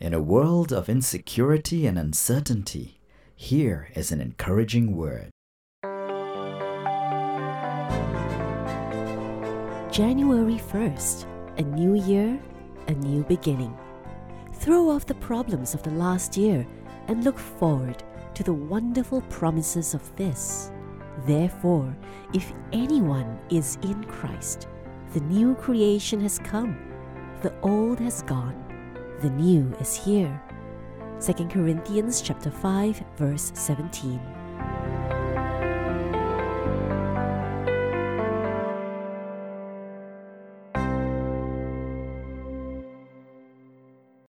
In a world of insecurity and uncertainty, here is an encouraging word. January 1st, a new year, a new beginning. Throw off the problems of the last year and look forward to the wonderful promises of this. Therefore, if anyone is in Christ, the new creation has come, the old has gone, the new is here. 2 Corinthians chapter 5 verse 17.